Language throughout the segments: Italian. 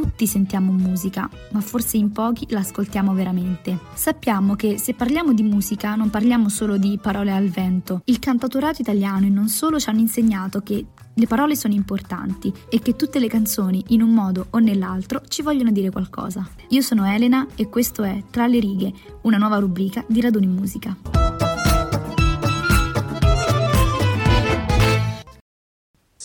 tutti sentiamo musica, ma forse in pochi l'ascoltiamo veramente. Sappiamo che se parliamo di musica non parliamo solo di parole al vento. Il cantautorato italiano e non solo ci hanno insegnato che le parole sono importanti e che tutte le canzoni, in un modo o nell'altro, ci vogliono dire qualcosa. Io sono Elena e questo è Tra le righe, una nuova rubrica di Raduni Musica.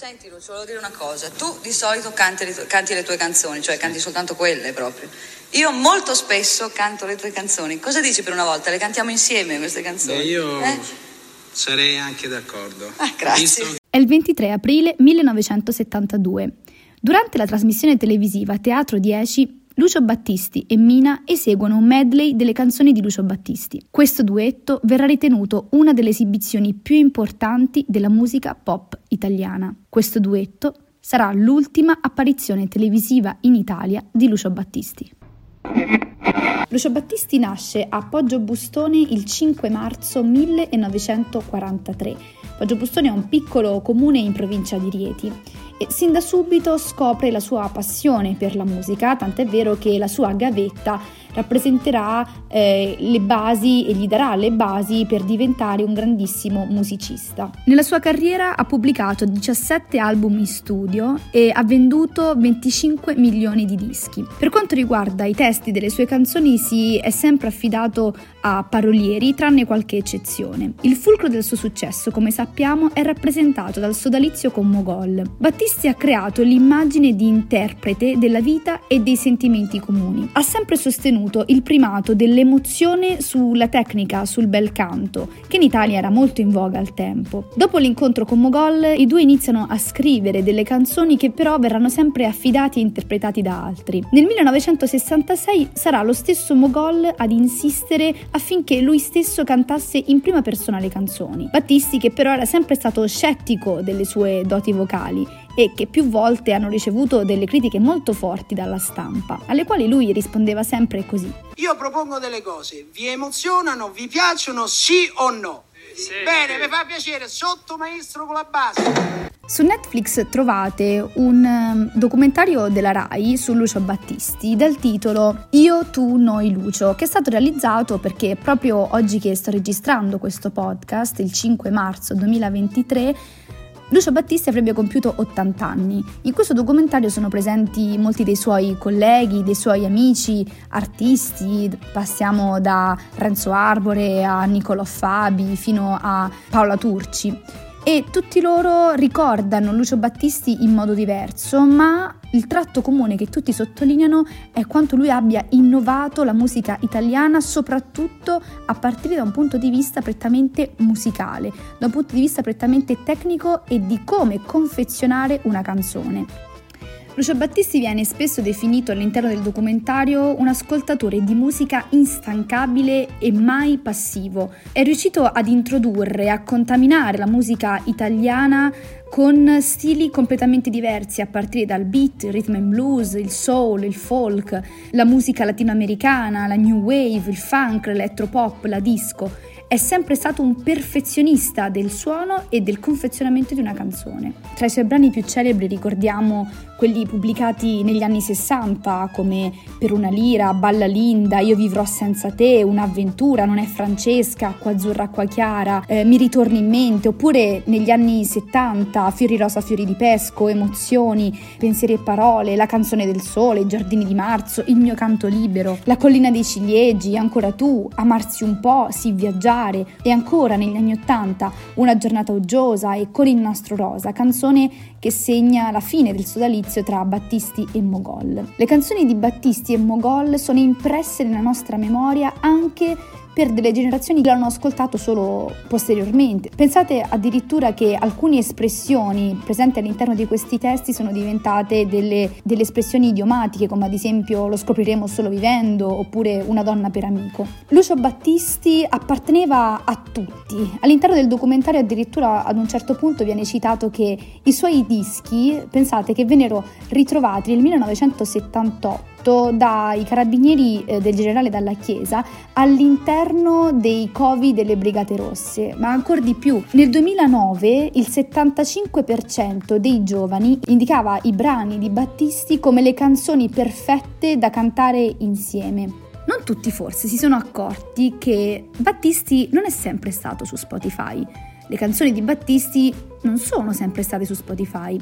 Senti Lucio, volevo dire una cosa, tu di solito canti le, tue, canti le, tue canzoni, cioè canti soltanto quelle proprio. Io molto spesso canto le tue canzoni. Cosa dici per una volta? Le cantiamo insieme queste canzoni? Beh, io eh? sarei anche d'accordo. Ah, grazie. Visto... È il 23 aprile 1972. Durante la trasmissione televisiva Teatro 10 Lucio Battisti e Mina eseguono un medley delle canzoni di Lucio Battisti. Questo duetto verrà ritenuto una delle esibizioni più importanti della musica pop italiana. Questo duetto sarà l'ultima apparizione televisiva in Italia di Lucio Battisti. Lucio Battisti nasce a Poggio Bustone il 5 marzo 1943. Poggio Bustone è un piccolo comune in provincia di Rieti e sin da subito scopre la sua passione per la musica, tant'è vero che la sua gavetta rappresenterà eh, le basi e gli darà le basi per diventare un grandissimo musicista. Nella sua carriera ha pubblicato 17 album in studio e ha venduto 25 milioni di dischi. Per quanto riguarda i testi delle sue canzoni si è sempre affidato a parolieri, tranne qualche eccezione. Il fulcro del suo successo, come sappiamo, è rappresentato dal sodalizio con Mogol. Battisti ha creato l'immagine di interprete della vita e dei sentimenti comuni. Ha sempre sostenuto sostenuto il primato dell'emozione sulla tecnica, sul bel canto, che in Italia era molto in voga al tempo. Dopo l'incontro con Mogol, i due iniziano a scrivere delle canzoni che però verranno sempre affidati e interpretati da altri. Nel 1966 sarà lo stesso Mogol ad insistere affinché lui stesso cantasse in prima persona le canzoni. Battisti, che però era sempre stato scettico delle sue doti vocali, e che più volte hanno ricevuto delle critiche molto forti dalla stampa, alle quali lui rispondeva sempre così. Io propongo delle cose, vi emozionano, vi piacciono, sì o no? Sì, Bene, sì. mi fa piacere, sotto maestro con la base. Su Netflix trovate un um, documentario della RAI su Lucio Battisti dal titolo Io, tu, noi, Lucio, che è stato realizzato perché proprio oggi che sto registrando questo podcast, il 5 marzo 2023, Lucio Battisti avrebbe compiuto 80 anni. In questo documentario sono presenti molti dei suoi colleghi, dei suoi amici, artisti, passiamo da Renzo Arbore a Niccolò Fabi fino a Paola Turci e tutti loro ricordano Lucio Battisti in modo diverso, ma il tratto comune che tutti sottolineano è quanto lui abbia innovato la musica italiana, soprattutto a partire da un punto di vista prettamente musicale, da un punto di vista prettamente tecnico e di come confezionare una canzone. Lucio Battisti viene spesso definito all'interno del documentario un ascoltatore di musica instancabile e mai passivo. È riuscito ad introdurre, a contaminare la musica italiana con stili completamente diversi a partire dal beat, il rhythm and blues, il soul, il folk, la musica latinoamericana, la new wave, il funk, l'elettropop, la disco è sempre stato un perfezionista del suono e del confezionamento di una canzone. Tra i suoi brani più celebri ricordiamo quelli pubblicati negli anni 60 come Per una lira, Balla Linda, Io vivrò senza te, Un'avventura, Non è Francesca, Acqua azzurra, acqua chiara, eh, Mi ritorni in mente, oppure negli anni 70 Fiori rosa, fiori di pesco, Emozioni, Pensieri e parole, La canzone del sole, I giardini di marzo, Il mio canto libero, La collina dei ciliegi, Ancora tu, Amarsi un po', Si viaggiare particolare e ancora negli anni Ottanta Una giornata uggiosa e Con il nastro rosa, canzone che segna la fine del sodalizio tra Battisti e Mogol. Le canzoni di Battisti e Mogol sono impresse nella nostra memoria anche per delle generazioni che l'hanno ascoltato solo posteriormente. Pensate addirittura che alcune espressioni presenti all'interno di questi testi sono diventate delle, delle espressioni idiomatiche, come ad esempio lo scopriremo solo vivendo oppure una donna per amico. Lucio Battisti apparteneva a tutti. All'interno del documentario addirittura ad un certo punto viene citato che i suoi dischi, pensate che vennero ritrovati nel 1978 condotto dai carabinieri eh, del generale Dalla Chiesa all'interno dei covi delle Brigate Rosse, ma ancora di più. Nel 2009 il 75% dei giovani indicava i brani di Battisti come le canzoni perfette da cantare insieme. Non tutti forse si sono accorti che Battisti non è sempre stato su Spotify. Le canzoni di Battisti non sono sempre state su Spotify.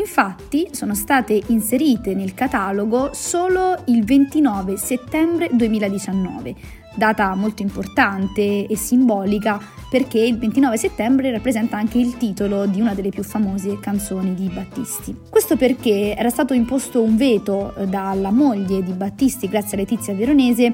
Infatti sono state inserite nel catalogo solo il 29 settembre 2019, data molto importante e simbolica perché il 29 settembre rappresenta anche il titolo di una delle più famose canzoni di Battisti. Questo perché era stato imposto un veto eh, dalla moglie di Battisti, grazie a Letizia Veronese,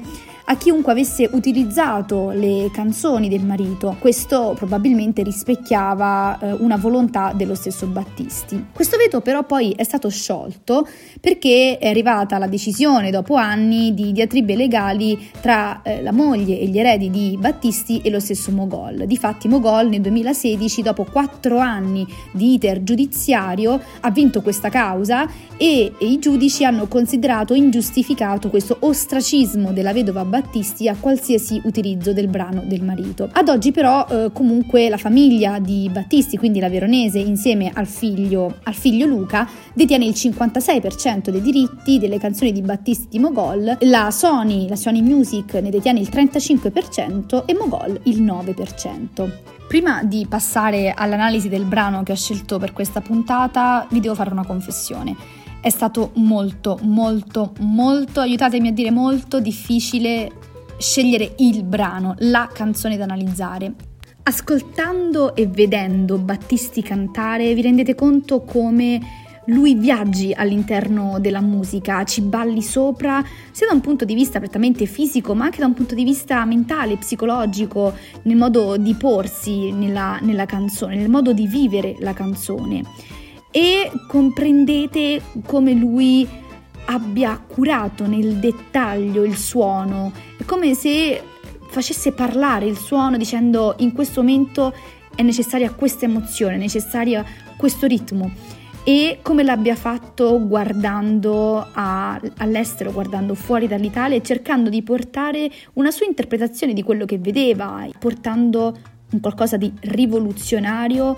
a chiunque avesse utilizzato le canzoni del marito. Questo probabilmente rispecchiava eh, una volontà dello stesso Battisti. Questo veto però poi è stato sciolto perché è arrivata la decisione dopo anni di diatribe legali tra eh, la moglie e gli eredi di Battisti e lo stesso Mogol. Difatti Mogol nel 2016, dopo quattro anni di iter giudiziario, ha vinto questa causa e, e i giudici hanno considerato ingiustificato questo ostracismo della vedova Battisti a qualsiasi utilizzo del brano del marito. Ad oggi però eh, comunque la famiglia di Battisti, quindi la veronese, insieme al figlio, al figlio Luca, detiene il 56% dei diritti delle canzoni di Battisti di Mogol, la Sony, la Sony Music ne detiene il 35% e Mogol il 9%. Prima di passare all'analisi del brano che ho scelto per questa puntata, vi devo fare una confessione è stato molto, molto, molto, aiutatemi a dire molto difficile scegliere il brano, la canzone da analizzare. Ascoltando e vedendo Battisti cantare vi rendete conto come lui viaggi all'interno della musica, ci balli sopra, sia da un punto di vista prettamente fisico, ma anche da un punto di vista mentale, psicologico, nel modo di porsi nella, nella canzone, nel modo di vivere la canzone. E comprendete come lui abbia curato nel dettaglio il suono, è come se facesse parlare il suono dicendo in questo momento è necessaria questa emozione, è necessaria questo ritmo e come l'abbia fatto guardando a, all'estero, guardando fuori dall'Italia e cercando di portare una sua interpretazione di quello che vedeva, portando un qualcosa di rivoluzionario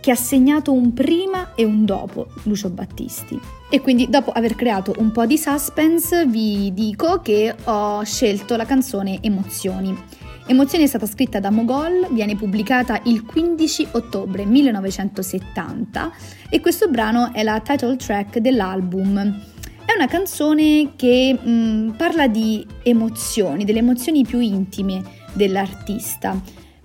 che ha segnato un prima e un dopo Lucio Battisti. E quindi dopo aver creato un po' di suspense vi dico che ho scelto la canzone Emozioni. Emozioni è stata scritta da Mogol, viene pubblicata il 15 ottobre 1970 e questo brano è la title track dell'album. È una canzone che mh, mm, parla di emozioni, delle emozioni più intime dell'artista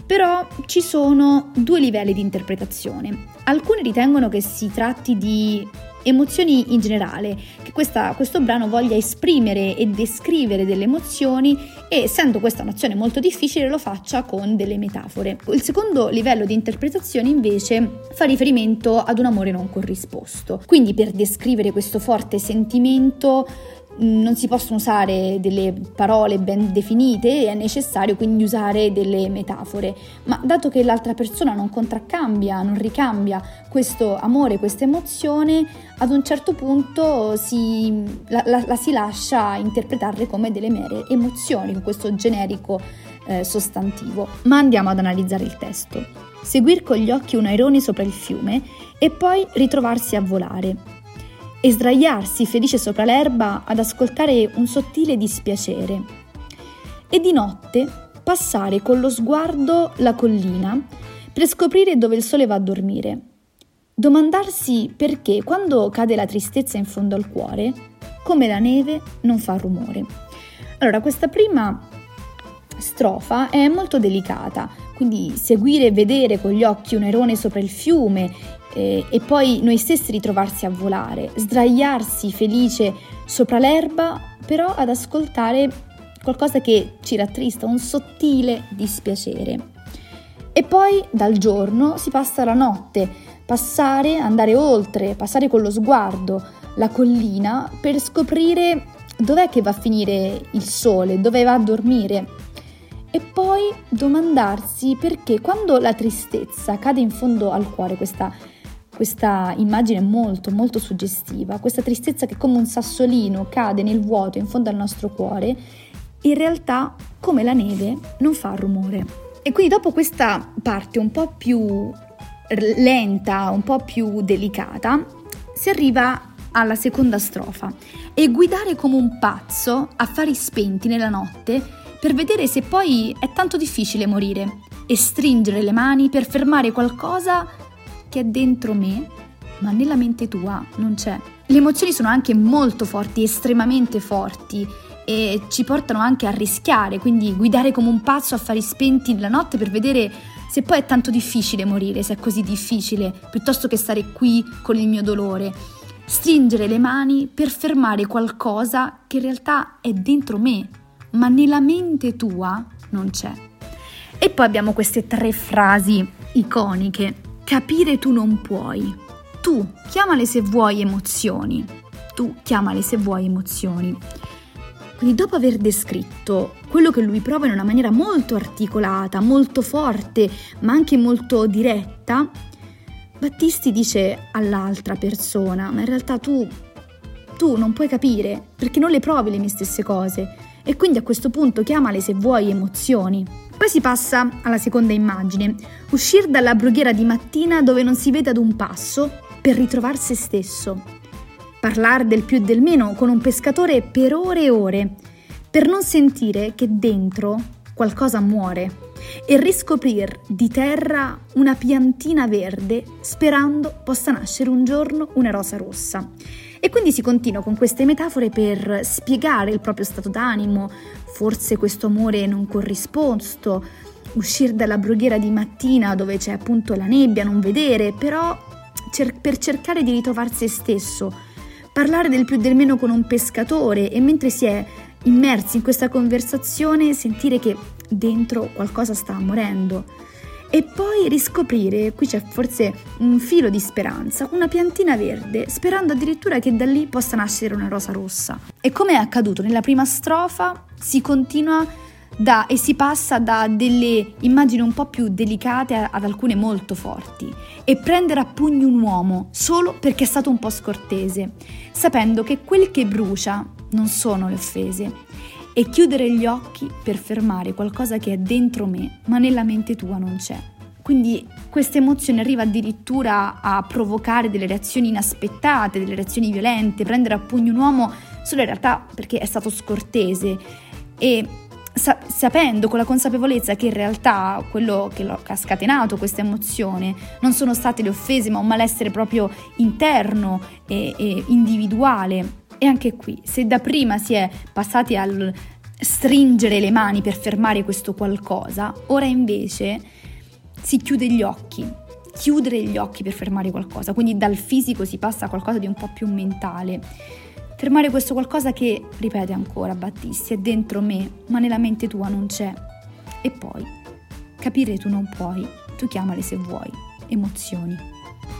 però ci sono due livelli di interpretazione. Alcuni ritengono che si tratti di emozioni in generale, che questa, questo brano voglia esprimere e descrivere delle emozioni e essendo questa un'azione molto difficile lo faccia con delle metafore. Il secondo livello di interpretazione invece fa riferimento ad un amore non corrisposto, quindi per descrivere questo forte sentimento non si possono usare delle parole ben definite, è necessario quindi usare delle metafore, ma dato che l'altra persona non contraccambia, non ricambia questo amore, questa emozione, ad un certo punto si, la, la, la, si lascia interpretarle come delle mere emozioni, con questo generico eh, sostantivo. Ma andiamo ad analizzare il testo. Seguir con gli occhi un airone sopra il fiume e poi ritrovarsi a volare e sdraiarsi felice sopra l'erba ad ascoltare un sottile dispiacere. E di notte passare con lo sguardo la collina per scoprire dove il sole va a dormire. Domandarsi perché quando cade la tristezza in fondo al cuore, come la neve non fa rumore. Allora, questa prima strofa è molto delicata, quindi seguire e vedere con gli occhi un erone sopra il fiume eh, e poi noi stessi ritrovarsi a volare, sdraiarsi felice sopra l'erba, però ad ascoltare qualcosa che ci rattrista, un sottile dispiacere. E poi dal giorno si passa alla notte, passare, andare oltre, passare con lo sguardo la collina per scoprire dov'è che va a finire il sole, dove va a dormire. E poi domandarsi perché quando la tristezza cade in fondo al cuore, questa questa immagine molto molto suggestiva, questa tristezza che come un sassolino cade nel vuoto in fondo al nostro cuore, in realtà come la neve non fa rumore. E quindi dopo questa parte un po' più lenta, un po' più delicata, si arriva alla seconda strofa e guidare come un pazzo a fari spenti nella notte per vedere se poi è tanto difficile morire e stringere le mani per fermare qualcosa che è dentro me, ma nella mente tua non c'è. Le emozioni sono anche molto forti, estremamente forti e ci portano anche a rischiare, quindi guidare come un pazzo a fari spenti nella notte per vedere se poi è tanto difficile morire, se è così difficile, piuttosto che stare qui con il mio dolore. Stringere le mani per fermare qualcosa che in realtà è dentro me, ma nella mente tua non c'è. E poi abbiamo queste tre frasi iconiche. Capire tu non puoi. Tu chiamale se vuoi emozioni. Tu chiamale se vuoi emozioni. Quindi dopo aver descritto quello che lui prova in una maniera molto articolata, molto forte, ma anche molto diretta, Battisti dice all'altra persona, ma in realtà tu, tu non puoi capire perché non le provi le mie stesse cose e quindi a questo punto chiamale se vuoi emozioni. Poi si passa alla seconda immagine, uscire dalla brughiera di mattina dove non si vede ad un passo per ritrovare se stesso. Parlare del più e del meno con un pescatore per ore e ore, per non sentire che dentro qualcosa muore e riscoprir di terra una piantina verde sperando possa nascere un giorno una rosa rossa. E quindi si continua con queste metafore per spiegare il proprio stato d'animo, forse questo amore non corrisposto, uscire dalla brughiera di mattina dove c'è appunto la nebbia, non vedere, però cer- per cercare di ritrovare se stesso, parlare del più del meno con un pescatore e mentre si è immersi in questa conversazione sentire che dentro qualcosa sta morendo. E poi riscoprire, qui c'è forse un filo di speranza, una piantina verde, sperando addirittura che da lì possa nascere una rosa rossa. E come è accaduto nella prima strofa, si continua da, e si passa da delle immagini un po' più delicate ad alcune molto forti e prendere a pugni un uomo solo perché è stato un po' scortese, sapendo che quel che brucia non sono le offese e chiudere gli occhi per fermare qualcosa che è dentro me ma nella mente tua non c'è. Quindi questa emozione arriva addirittura a provocare delle reazioni inaspettate, delle reazioni violente, prendere a pugno un uomo solo in realtà perché è stato scortese e sa- sapendo con la consapevolezza che in realtà quello che, ha scatenato questa emozione non sono state le offese ma un malessere proprio interno e, e individuale. E anche qui, se da prima si è passati al stringere le mani per fermare questo qualcosa, ora invece si chiude gli occhi, chiudere gli occhi per fermare qualcosa, quindi dal fisico si passa a qualcosa di un po' più mentale. Fermare questo qualcosa che, ripete ancora Battisti, è dentro me, ma nella mente tua non c'è. E poi, capire tu non puoi, tu chiamale se vuoi, emozioni.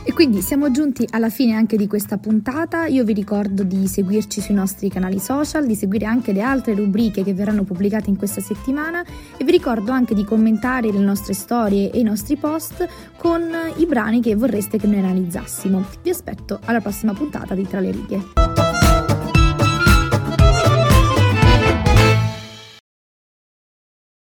E quindi siamo giunti alla fine anche di questa puntata. Io vi ricordo di seguirci sui nostri canali social, di seguire anche le altre rubriche che verranno pubblicate in questa settimana e vi ricordo anche di commentare le nostre storie e i nostri post con i brani che vorreste che noi analizzassimo. Vi aspetto alla prossima puntata di Tra le righe.